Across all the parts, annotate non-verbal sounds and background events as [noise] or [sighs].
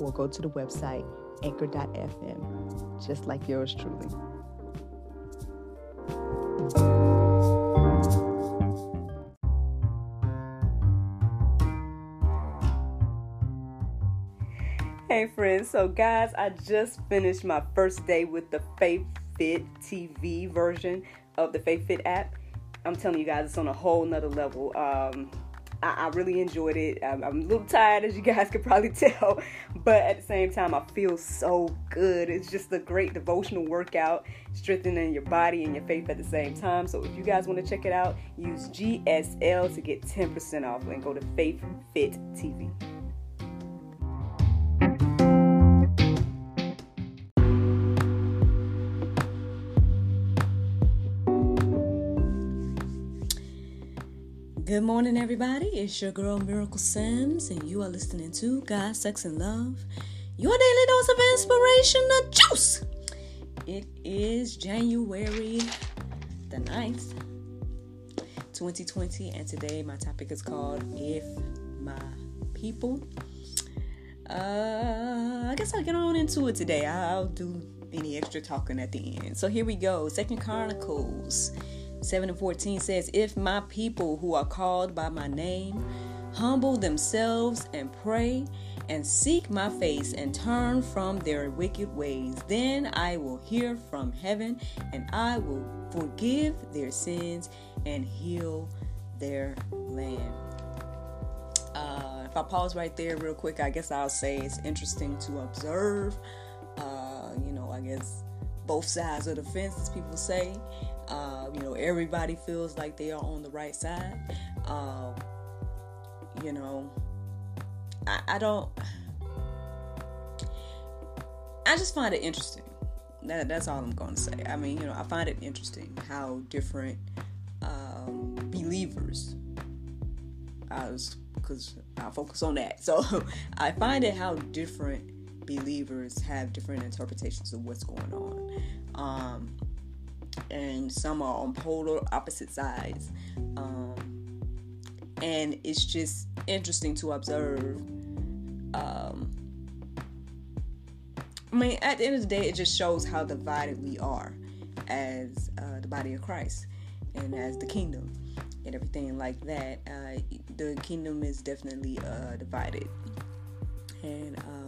or go to the website anchor.fm, just like yours truly. Hey friends, so guys, I just finished my first day with the Faith Fit TV version of the Faith Fit app. I'm telling you guys, it's on a whole nother level. Um, I, I, really enjoyed it. I'm, I'm, a little tired, as you guys could probably [laughs] tell, but at the same time, I feel so good. It's just a great devotional workout, strengthening your body and your faith at the same time. So if you guys want to check it out, use GSL to get 10% off and go to Faith Fit TV. Good morning, everybody. It's your girl Miracle Sims, and you are listening to God, Sex, and Love, your daily dose of inspiration, the juice. It is January the 9th, 2020, and today my topic is called If My People. Uh, I guess I'll get on into it today. I'll do any extra talking at the end. So here we go. Second Chronicles 7 and 14 says, If my people who are called by my name humble themselves and pray and seek my face and turn from their wicked ways, then I will hear from heaven and I will forgive their sins and heal their land. Uh, if I pause right there real quick, I guess I'll say it's interesting to observe, uh, you know, I guess both sides of the fence, as people say. Uh, you know, everybody feels like they are on the right side. Um, you know, I, I don't. I just find it interesting. That, that's all I'm going to say. I mean, you know, I find it interesting how different um, believers, because I focus on that. So [laughs] I find it how different believers have different interpretations of what's going on. Um, and some are on polar opposite sides. Um, and it's just interesting to observe. Um, I mean, at the end of the day, it just shows how divided we are as uh, the body of Christ and as the kingdom and everything like that. Uh, the kingdom is definitely uh, divided. And um,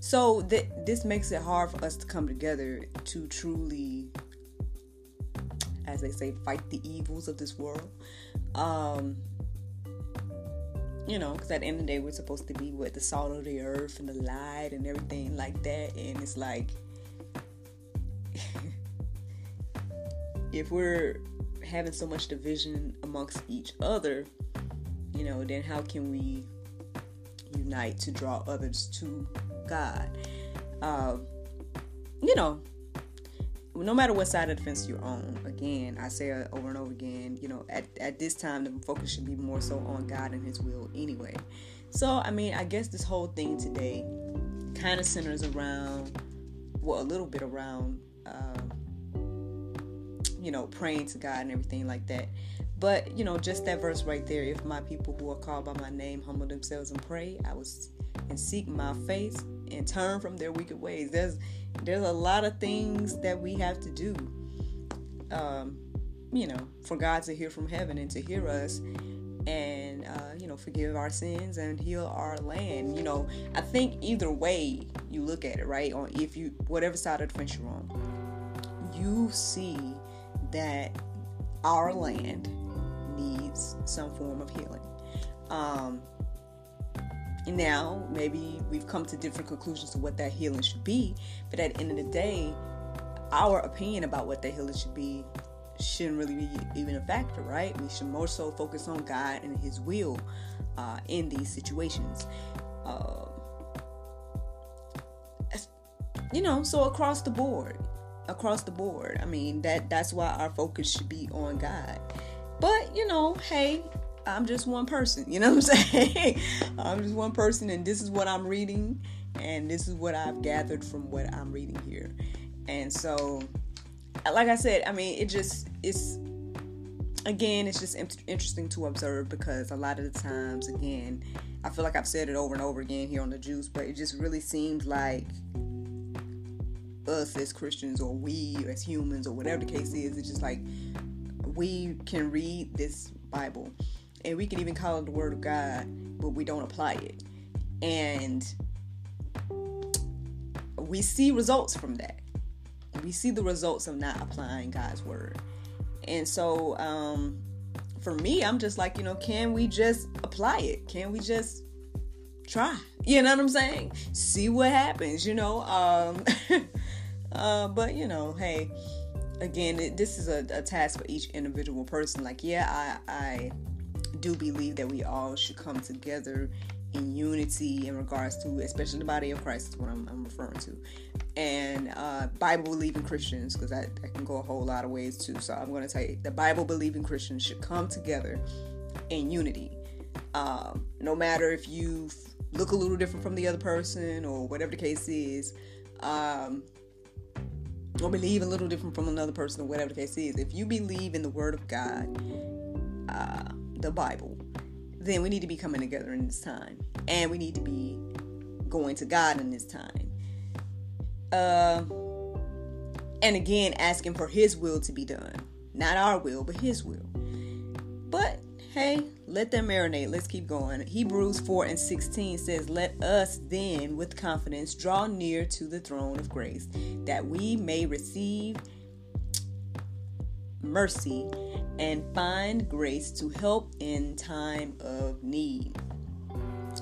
so th- this makes it hard for us to come together to truly, as they say, fight the evils of this world. Um, you know, because at the end of the day, we're supposed to be with the salt of the earth and the light and everything like that. And it's like, [laughs] if we're having so much division amongst each other, you know, then how can we unite to draw others to God. Um, you know, no matter what side of the fence you're on, again, I say it over and over again, you know, at, at this time, the focus should be more so on God and His will anyway. So, I mean, I guess this whole thing today kind of centers around, well, a little bit around, um, you know, praying to God and everything like that. But, you know, just that verse right there if my people who are called by my name humble themselves and pray, I was and seek my face and turn from their wicked ways. There's there's a lot of things that we have to do. Um, you know, for God to hear from heaven and to hear us and uh, you know forgive our sins and heal our land you know i think either way you look at it right on if you whatever side of the fence you're on you see that our land needs some form of healing um, now, maybe we've come to different conclusions to what that healing should be, but at the end of the day, our opinion about what that healing should be shouldn't really be even a factor, right? We should more so focus on God and His will uh, in these situations. Uh, you know, so across the board, across the board. I mean, that that's why our focus should be on God. But, you know, hey, I'm just one person, you know what I'm [laughs] saying? I'm just one person and this is what I'm reading and this is what I've gathered from what I'm reading here. And so like I said, I mean, it just it's again, it's just interesting to observe because a lot of the times, again, I feel like I've said it over and over again here on the juice, but it just really seems like us as Christians or we as humans or whatever the case is, it's just like we can read this Bible and we can even call it the Word of God, but we don't apply it. And we see results from that. We see the results of not applying God's Word. And so, um, for me, I'm just like, you know, can we just apply it? Can we just try? You know what I'm saying? See what happens, you know? Um, [laughs] uh, but, you know, hey, again, it, this is a, a, task for each individual person. Like, yeah, I, I do believe that we all should come together in unity in regards to, especially the body of Christ, is what I'm, I'm referring to, and uh, Bible believing Christians, because that, that can go a whole lot of ways too. So I'm going to tell you, the Bible believing Christians should come together in unity. Um, no matter if you look a little different from the other person or whatever the case is, um, or believe a little different from another person or whatever the case is, if you believe in the Word of God, uh, the Bible, then we need to be coming together in this time. And we need to be going to God in this time. Uh, and again, asking for His will to be done. Not our will, but His will. But hey, let them marinate. Let's keep going. Hebrews 4 and 16 says, Let us then with confidence draw near to the throne of grace, that we may receive mercy and find grace to help in time of need.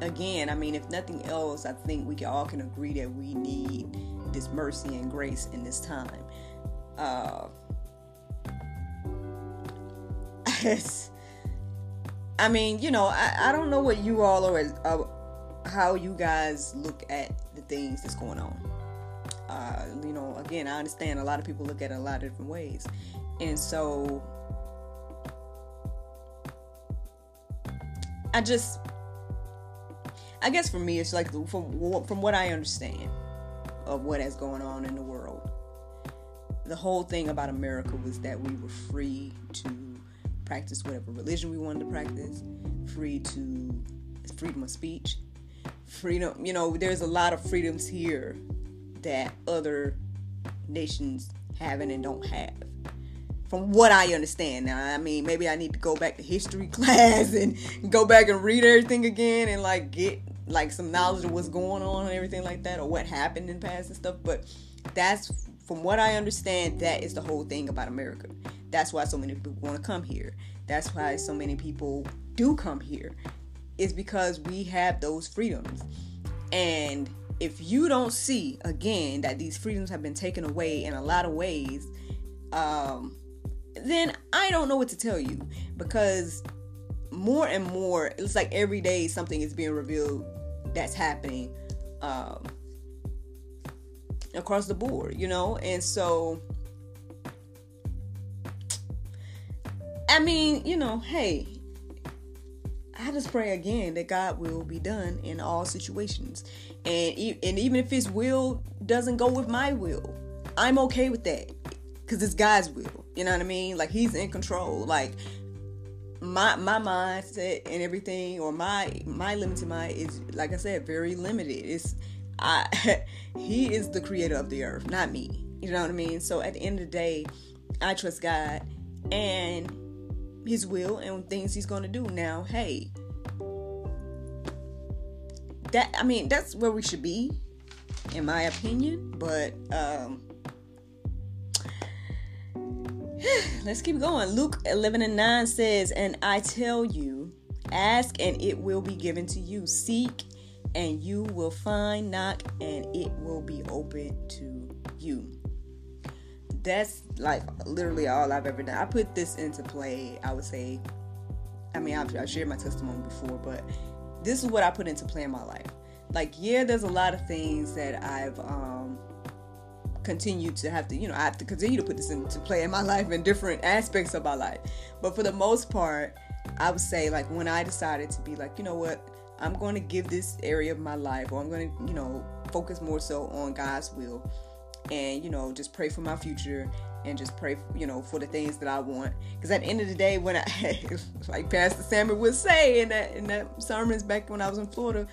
Again, I mean, if nothing else, I think we all can agree that we need this mercy and grace in this time. Uh, [laughs] I mean, you know, I, I don't know what you all are, uh, how you guys look at the things that's going on. Uh, you know, again, I understand a lot of people look at it a lot of different ways. And so I just I guess for me it's like from from what I understand of what has going on in the world. The whole thing about America was that we were free to practice whatever religion we wanted to practice, free to freedom of speech, freedom, you know, there's a lot of freedoms here that other nations haven't and don't have from what I understand. Now, I mean, maybe I need to go back to history [laughs] class and go back and read everything again and like get like some knowledge of what's going on and everything like that or what happened in the past and stuff. But that's from what I understand, that is the whole thing about America. That's why so many people want to come here. That's why so many people do come here. Is because we have those freedoms. And if you don't see again that these freedoms have been taken away in a lot of ways, um, then I don't know what to tell you because more and more it's like every day something is being revealed that's happening um, across the board, you know, and so I mean, you know, hey, I just pray again that God will be done in all situations, and and even if His will doesn't go with my will, I'm okay with that because it's God's will. You know what I mean? Like he's in control. Like my my mindset and everything, or my my limited mind is like I said, very limited. It's I [laughs] he is the creator of the earth, not me. You know what I mean? So at the end of the day, I trust God and his will and things he's going to do. Now, hey, that I mean, that's where we should be in my opinion, but um [sighs] Let's keep going. Luke 11 and 9 says, And I tell you, ask and it will be given to you. Seek and you will find. Knock and it will be open to you. That's like literally all I've ever done. I put this into play, I would say. I mean, I've, I've shared my testimony before, but this is what I put into play in my life. Like, yeah, there's a lot of things that I've um, continue to have to, you know, I have to continue to put this into play in my life in different aspects of my life. But for the most part, I would say like when I decided to be like, you know what, I'm going to give this area of my life, or I'm going to, you know, focus more so on God's will, and you know, just pray for my future and just pray, you know, for the things that I want. Because at the end of the day, when I, [laughs] like Pastor Samuel would say in that in that sermons back when I was in Florida,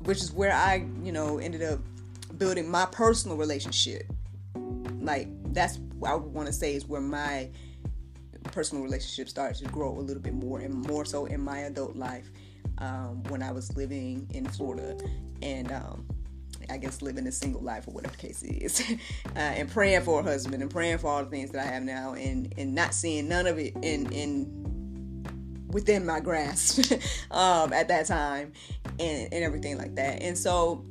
which is where I, you know, ended up building my personal relationship. Like that's what I would want to say is where my personal relationship started to grow a little bit more and more so in my adult life um, when I was living in Florida and um, I guess living a single life or whatever the case is, [laughs] uh, and praying for a husband and praying for all the things that I have now and and not seeing none of it in in within my grasp [laughs] um, at that time and, and everything like that. And so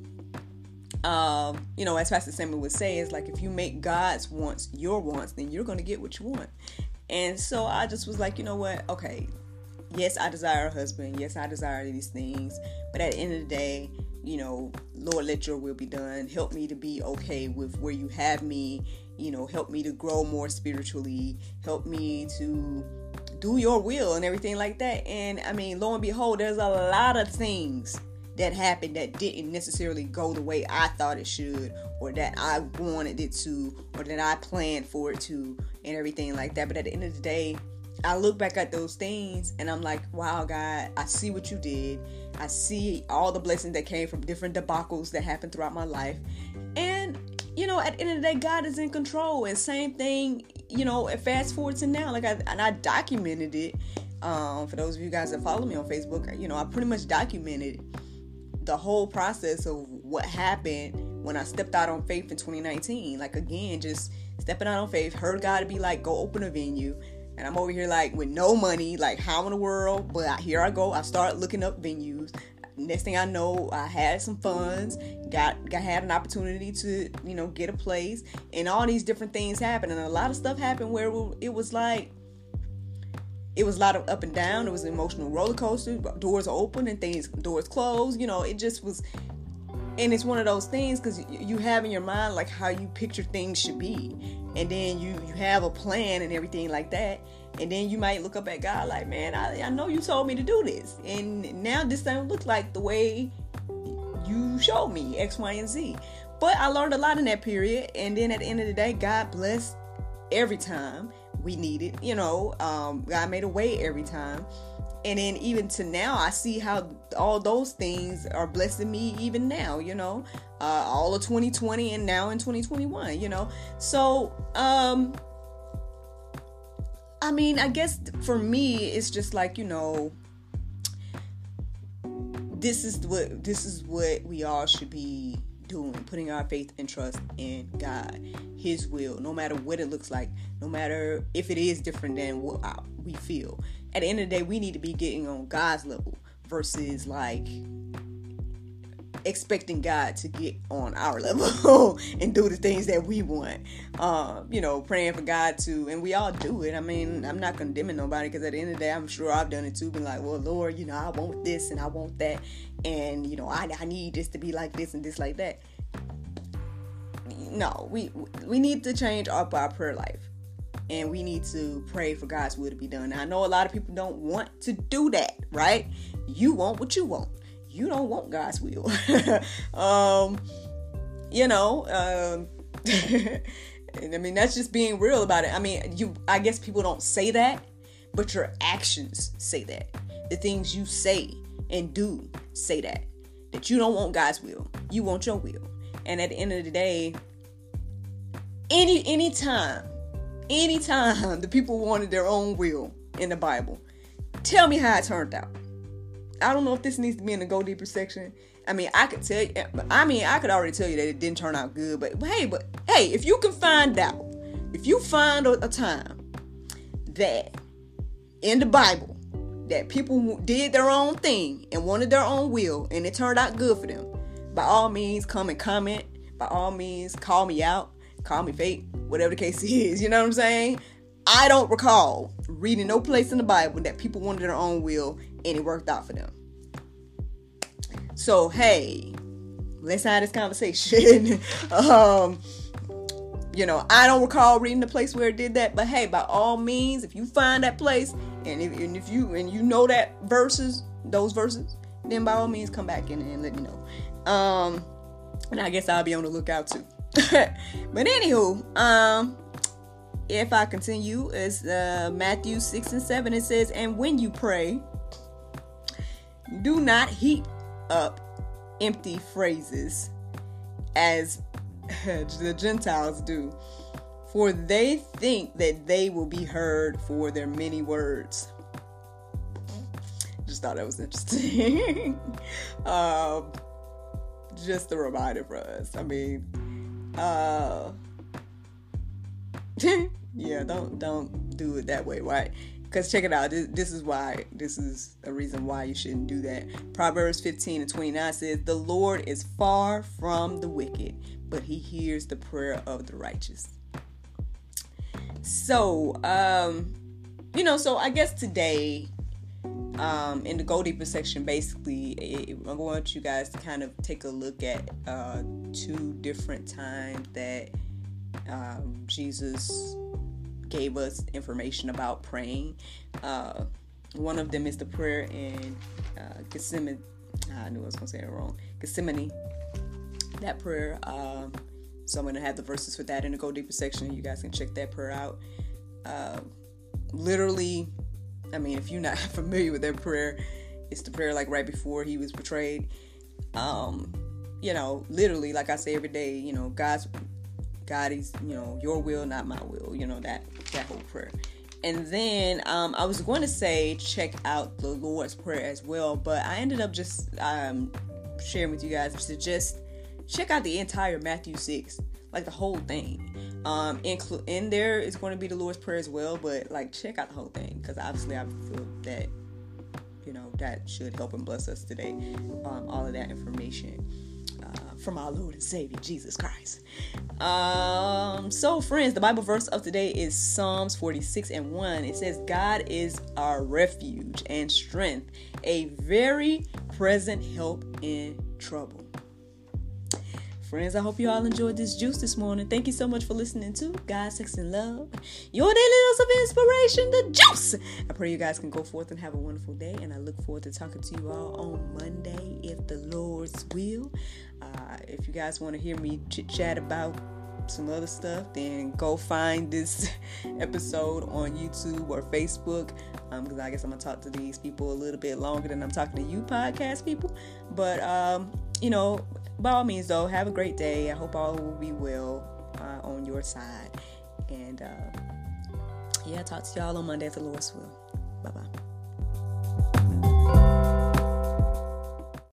um, you know, as Pastor Samuel would say, is like if you make God's wants your wants, then you're going to get what you want. And so I just was like, you know what? Okay, yes, I desire a husband. Yes, I desire these things. But at the end of the day, you know, Lord, let your will be done. Help me to be okay with where you have me. You know, help me to grow more spiritually. Help me to do your will and everything like that. And I mean, lo and behold, there's a lot of things that happened that didn't necessarily go the way I thought it should, or that I wanted it to, or that I planned for it to, and everything like that. But at the end of the day, I look back at those things and I'm like, wow, God, I see what you did. I see all the blessings that came from different debacles that happened throughout my life. And, you know, at the end of the day, God is in control. And same thing, you know, fast forward to now, like I, and I documented it. Um, for those of you guys that follow me on Facebook, you know, I pretty much documented the whole process of what happened when I stepped out on faith in 2019. Like again, just stepping out on faith, heard God to be like, go open a venue. And I'm over here like with no money, like how in the world? But here I go. I start looking up venues. Next thing I know, I had some funds, got, got had an opportunity to, you know, get a place, and all these different things happened. And a lot of stuff happened where it was like it was a lot of up and down. It was an emotional roller coaster. Doors open and things, doors close. You know, it just was. And it's one of those things because you have in your mind like how you picture things should be, and then you you have a plan and everything like that, and then you might look up at God like, man, I, I know you told me to do this, and now this don't look like the way you showed me X, Y, and Z. But I learned a lot in that period, and then at the end of the day, God blessed every time we needed. You know, um, God made a way every time. And then even to now, I see how all those things are blessing me even now, you know, uh, all of 2020 and now in 2021, you know. So, um, I mean, I guess for me, it's just like, you know, this is what this is what we all should be doing, putting our faith and trust in God, His will, no matter what it looks like, no matter if it is different than what we feel. At the end of the day, we need to be getting on God's level versus like expecting God to get on our [laughs] level and do the things that we want. Um, you know, praying for God to, and we all do it. I mean, I'm not condemning nobody because at the end of the day, I'm sure I've done it too. Been like, well, Lord, you know, I want this and I want that, and you know, I, I need this to be like this and this like that. No, we we need to change up our prayer life. And we need to pray for God's will to be done. Now, I know a lot of people don't want to do that, right? You want what you want you don't want God's will. [laughs] um, you know, um, [laughs] I mean, that's just being real about it. I mean, you, I guess people don't say that, but your actions say that. The things you say and do say that. That you don't want God's will. You want your will. And at the end of the day, any any anytime, anytime the people wanted their own will in the Bible, tell me how it turned out. I don't know if this needs to be in the go deeper section. I mean, I could tell you. I mean, I could already tell you that it didn't turn out good. But hey, but hey, if you can find out, if you find a, a time that in the Bible that people did their own thing and wanted their own will, and it turned out good for them, by all means, come and comment. By all means, call me out, call me fake, whatever the case [laughs] is. You know what I'm saying? I don't recall reading no place in the Bible that people wanted their own will and it worked out for them. So hey, let's have this conversation. [laughs] um, You know, I don't recall reading the place where it did that, but hey, by all means, if you find that place and if, and if you and you know that verses, those verses, then by all means come back in and let me know. Um, and I guess I'll be on the lookout too. [laughs] but anywho, um, if I continue, it's uh, Matthew 6 and 7. It says, And when you pray, do not heap up empty phrases as [laughs] the Gentiles do, for they think that they will be heard for their many words. Just thought that was interesting. [laughs] um, just a reminder for us. I mean, uh, [laughs] yeah, don't don't do it that way, right? Because check it out. This, this, is why. This is a reason why you shouldn't do that. Proverbs 15 and 29 says, "The Lord is far from the wicked, but He hears the prayer of the righteous." So, um, you know, so I guess today, um, in the Go Deeper section, basically, I want you guys to kind of take a look at uh, two different times that um, Jesus gave us information about praying. Uh, one of them is the prayer in uh, Gethsemane. I knew I was going to say it wrong. Gethsemane. That prayer. Um, so I'm going to have the verses for that in the Go Deeper section. You guys can check that prayer out. Uh, literally, I mean, if you're not [laughs] familiar with that prayer, it's the prayer like right before he was betrayed. Um, you know, literally, like I say every day, you know, God's God is, you know, your will, not my will. You know that that whole prayer. And then um, I was going to say check out the Lord's Prayer as well, but I ended up just um, sharing with you guys to just check out the entire Matthew six, like the whole thing. Um, inclu- in there is going to be the Lord's Prayer as well, but like check out the whole thing because obviously I feel that you know that should help and bless us today. Um, all of that information from our Lord and Savior Jesus Christ. Um, so, friends, the Bible verse of today is Psalms 46 and 1. It says, God is our refuge and strength, a very present help in trouble. Friends, I hope you all enjoyed this juice this morning. Thank you so much for listening to God, Sex, and Love, your daily dose of inspiration, the juice. I pray you guys can go forth and have a wonderful day, and I look forward to talking to you all on Monday, if the Lord's will. Uh, if you guys want to hear me chit chat about some other stuff, then go find this [laughs] episode on YouTube or Facebook. Because um, I guess I'm gonna talk to these people a little bit longer than I'm talking to you, podcast people. But um, you know, by all means, though, have a great day. I hope all will be well uh, on your side. And uh, yeah, talk to y'all on Monday at the Lord's will. Bye bye.